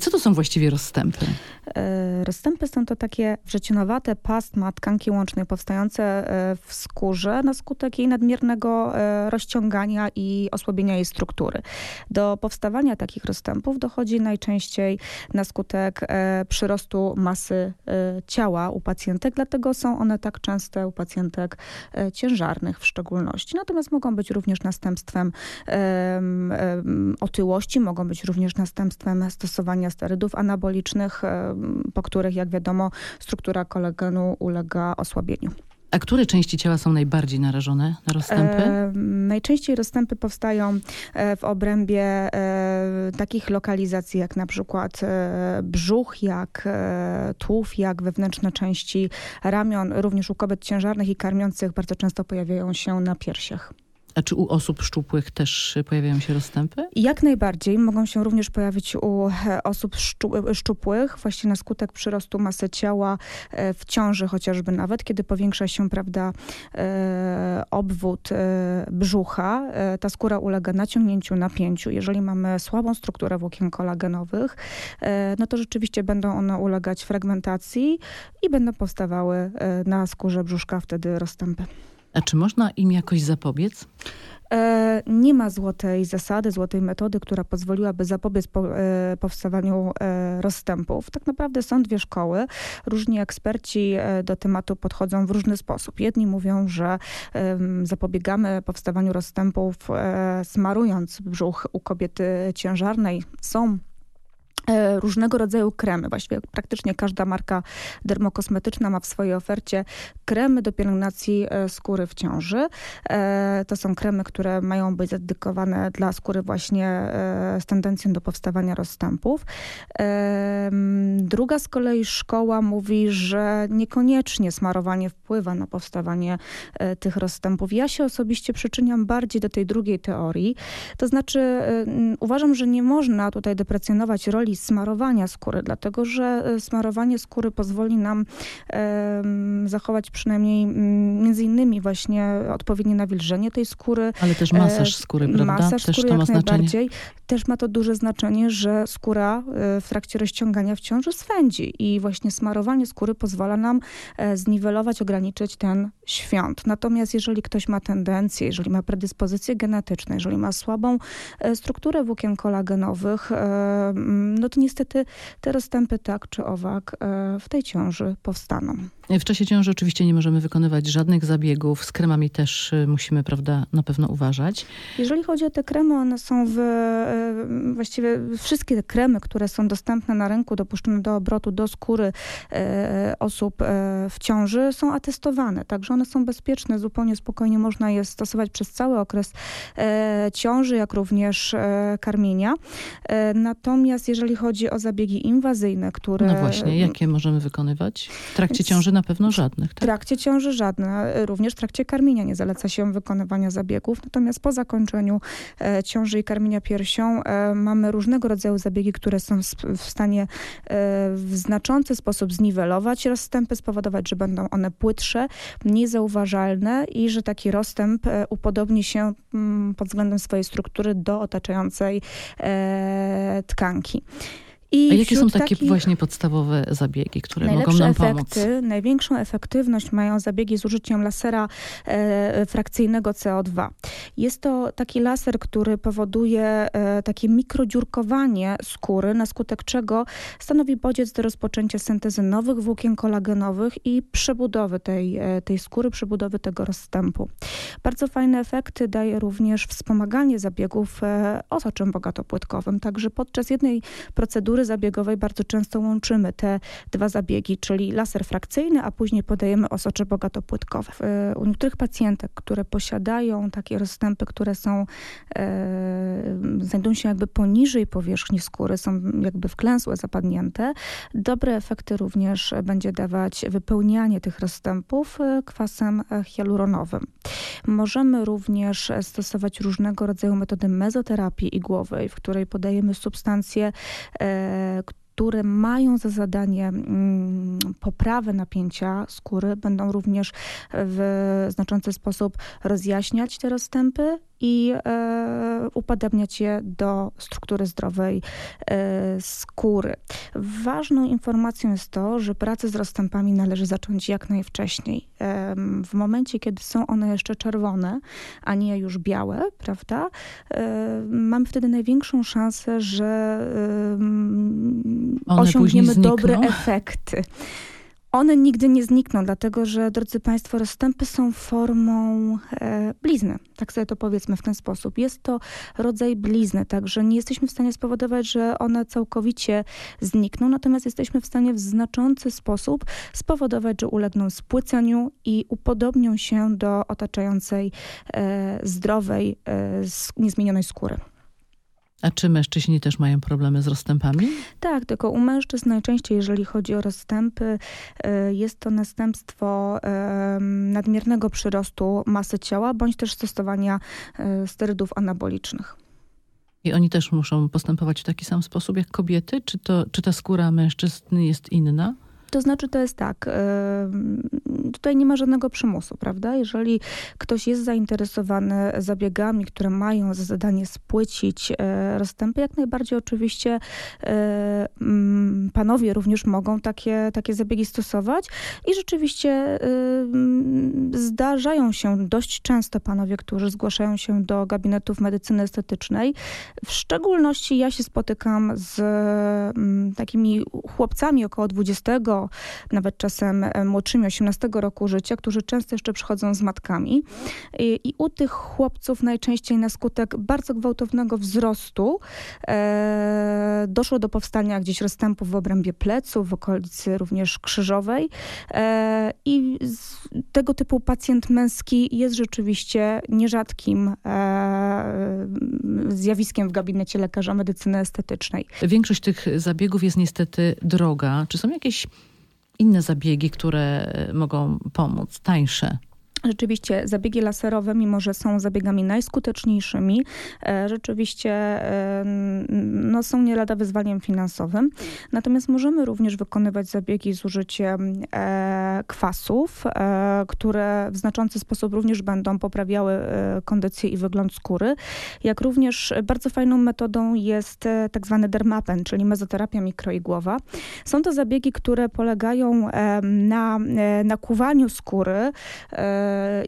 Co to są właściwie rozstępy? E, rozstępy są to takie wrzecionowate pasma tkanki łącznej powstające e, w skórze na skutek jej nadmiernego e, rozciągania i osłabienia jej struktury. Do powstawania takich rozstępów dochodzi najczęściej na skutek przyrostu masy ciała u pacjentek, dlatego są one tak częste u pacjentek ciężarnych w szczególności. Natomiast mogą być również następstwem otyłości, mogą być również następstwem stosowania sterydów anabolicznych, po których, jak wiadomo, struktura kolagenu ulega osłabieniu. A które części ciała są najbardziej narażone na rozstępy? E, najczęściej rozstępy powstają e, w obrębie e, takich lokalizacji jak na przykład e, brzuch, jak e, tułów, jak wewnętrzne części ramion. Również u kobiet ciężarnych i karmiących bardzo często pojawiają się na piersiach. A czy u osób szczupłych też pojawiają się rozstępy? Jak najbardziej. Mogą się również pojawić u e, osób szczupłych, właśnie na skutek przyrostu masy ciała e, w ciąży chociażby nawet, kiedy powiększa się, prawda, e, obwód brzucha. Ta skóra ulega naciągnięciu, napięciu. Jeżeli mamy słabą strukturę włókien kolagenowych, no to rzeczywiście będą one ulegać fragmentacji i będą powstawały na skórze brzuszka wtedy rozstępy. A czy można im jakoś zapobiec? E, nie ma złotej zasady, złotej metody, która pozwoliłaby zapobiec po, e, powstawaniu e, rozstępów. Tak naprawdę są dwie szkoły. Różni eksperci do tematu podchodzą w różny sposób. Jedni mówią, że zapobiegamy powstawaniu rozstępów smarując brzuch u kobiety ciężarnej. Są różnego rodzaju kremy. Właściwie praktycznie każda marka dermokosmetyczna ma w swojej ofercie kremy do pielęgnacji e, skóry w ciąży. E, to są kremy, które mają być dedykowane dla skóry właśnie z tendencją do powstawania rozstępów. Druga z kolei szkoła mówi, że niekoniecznie smarowanie wpływa na powstawanie tych rozstępów. Ja się osobiście przyczyniam bardziej do tej drugiej teorii. To znaczy uważam, że nie można tutaj deprecjonować roli smarowania skóry, dlatego że e, smarowanie skóry pozwoli nam zachować przynajmniej między innymi właśnie odpowiednie nawilżenie tej skóry. Ale też masaż skóry, prawda? Masaż też skóry to jak ma najbardziej. Też ma to duże znaczenie, że skóra e, w trakcie rozciągania w ciąży swędzi i właśnie smarowanie skóry pozwala nam e, zniwelować, ograniczyć ten świąt. Natomiast jeżeli ktoś ma tendencję, jeżeli ma predyspozycje genetyczne, jeżeli ma słabą strukturę włókien kolagenowych, no no to niestety te rozstępy tak czy owak e, w tej ciąży powstaną. W czasie ciąży oczywiście nie możemy wykonywać żadnych zabiegów. Z kremami też y, musimy, prawda, na pewno uważać. Jeżeli chodzi o te kremy, one są w, y, właściwie wszystkie te kremy, które są dostępne na rynku, dopuszczone do obrotu, do skóry e, osób w ciąży, są atestowane. Także one są bezpieczne, zupełnie spokojnie można je stosować przez cały okres ciąży, jak również karmienia. Natomiast jeżeli chodzi o zabiegi inwazyjne, które... No właśnie, jakie możemy wykonywać? W trakcie ciąży na pewno żadnych. Tak? W trakcie ciąży żadne. Również w trakcie karmienia nie zaleca się wykonywania zabiegów. Natomiast po zakończeniu e, ciąży i karmienia piersią e, mamy różnego rodzaju zabiegi, które są w stanie e, w znaczący sposób zniwelować rozstępy, spowodować, że będą one płytsze, mniej zauważalne i że taki rozstęp e, upodobni się m, mm, pod względem swojej struktury do otaczającej e, tkanki. I A jakie są takie właśnie podstawowe zabiegi, które mogą nam efekty, pomóc? Największą efektywność mają zabiegi z użyciem lasera e, frakcyjnego CO2. Jest to taki laser, który powoduje e, takie mikrodziurkowanie skóry, na skutek czego stanowi bodziec do rozpoczęcia syntezy nowych włókien kolagenowych i przebudowy tej, e, tej skóry, przebudowy tego rozstępu. Bardzo fajne efekty daje również wspomaganie zabiegów e, osoczem bogatopłytkowym. Także podczas jednej procedury zabiegowej bardzo często łączymy te dwa zabiegi, czyli laser frakcyjny, a później podajemy osocze bogatopłytkowe. U niektórych pacjentek, które posiadają takie rozstępy, które są, e, znajdują się jakby poniżej powierzchni skóry, są jakby wklęsłe, zapadnięte, dobre efekty również będzie dawać wypełnianie tych rozstępów e, kwasem hialuronowym. Możemy również stosować różnego rodzaju metody mezoterapii igłowej, w której podajemy substancje, e, które mają za zadanie mm, poprawę napięcia skóry, będą również w znaczący sposób rozjaśniać te rozstępy i e, upadabniać je do struktury zdrowej e, skóry. Ważną informacją jest to, że pracę z rozstępami należy zacząć jak najwcześniej. E, w momencie, kiedy są one jeszcze czerwone, a nie już białe, prawda, e, mamy wtedy największą szansę, że osiągniemy dobre efekty. One nigdy nie znikną, dlatego że, drodzy Państwo, rozstępy są formą e, blizny. Tak sobie to powiedzmy w ten sposób. Jest to rodzaj blizny, także nie jesteśmy w stanie spowodować, że one całkowicie znikną, natomiast jesteśmy w stanie w znaczący sposób spowodować, że ulegną spłyceniu i upodobnią się do otaczającej e, zdrowej, e, niezmienionej skóry. A czy mężczyźni też mają problemy z rozstępami? Tak, tylko u mężczyzn najczęściej, jeżeli chodzi o rozstępy, y, jest to następstwo nadmiernego przyrostu masy ciała, bądź też stosowania y, sterydów anabolicznych. I oni też muszą postępować w taki sam sposób jak kobiety? Czy, to, czy ta skóra mężczyzn jest inna? To znaczy, to jest tak, tutaj nie ma żadnego przymusu, prawda? Jeżeli ktoś jest zainteresowany zabiegami, które mają za zadanie spłycić e, rozstępy, jak najbardziej oczywiście e, panowie również mogą takie, takie zabiegi stosować i rzeczywiście zdarzają się dość często panowie, którzy zgłaszają się do gabinetów medycyny estetycznej. W szczególności ja się spotykam z takimi chłopcami około 20 nawet czasem e, młodszymi, 18 roku życia, którzy często jeszcze przychodzą z matkami. I, i u tych chłopców najczęściej na skutek bardzo gwałtownego wzrostu e, doszło do powstania gdzieś rozstępów w obrębie pleców, w okolicy również krzyżowej. E, I z, tego typu pacjent męski jest rzeczywiście nierzadkim e, zjawiskiem w gabinecie lekarza medycyny estetycznej. Większość tych zabiegów jest niestety droga. Czy są jakieś inne zabiegi, które mogą pomóc, tańsze? Rzeczywiście zabiegi laserowe, mimo że są zabiegami najskuteczniejszymi, e, rzeczywiście e, no, są nie lada wyzwaniem finansowym. Natomiast możemy również wykonywać zabiegi z użyciem e, kwasów, które w znaczący sposób również będą poprawiały kondycję i wygląd skóry. Jak również bardzo fajną metodą jest tak zwany dermapen, czyli mezoterapia mikroigłowa. Są to zabiegi, które polegają na nakłuwaniu skóry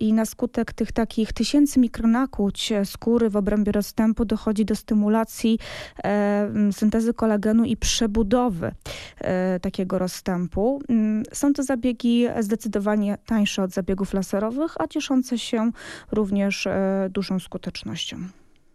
i na skutek tych takich tysięcy mikronakłuć skóry w obrębie rozstępu dochodzi do stymulacji e, syntezy kolagenu i przebudowy e, takiego rozstępu. Mm, są to zabiegi zdecydowanie tańsze od zabiegów laserowych, a cieszące się również e, dużą skutecznością.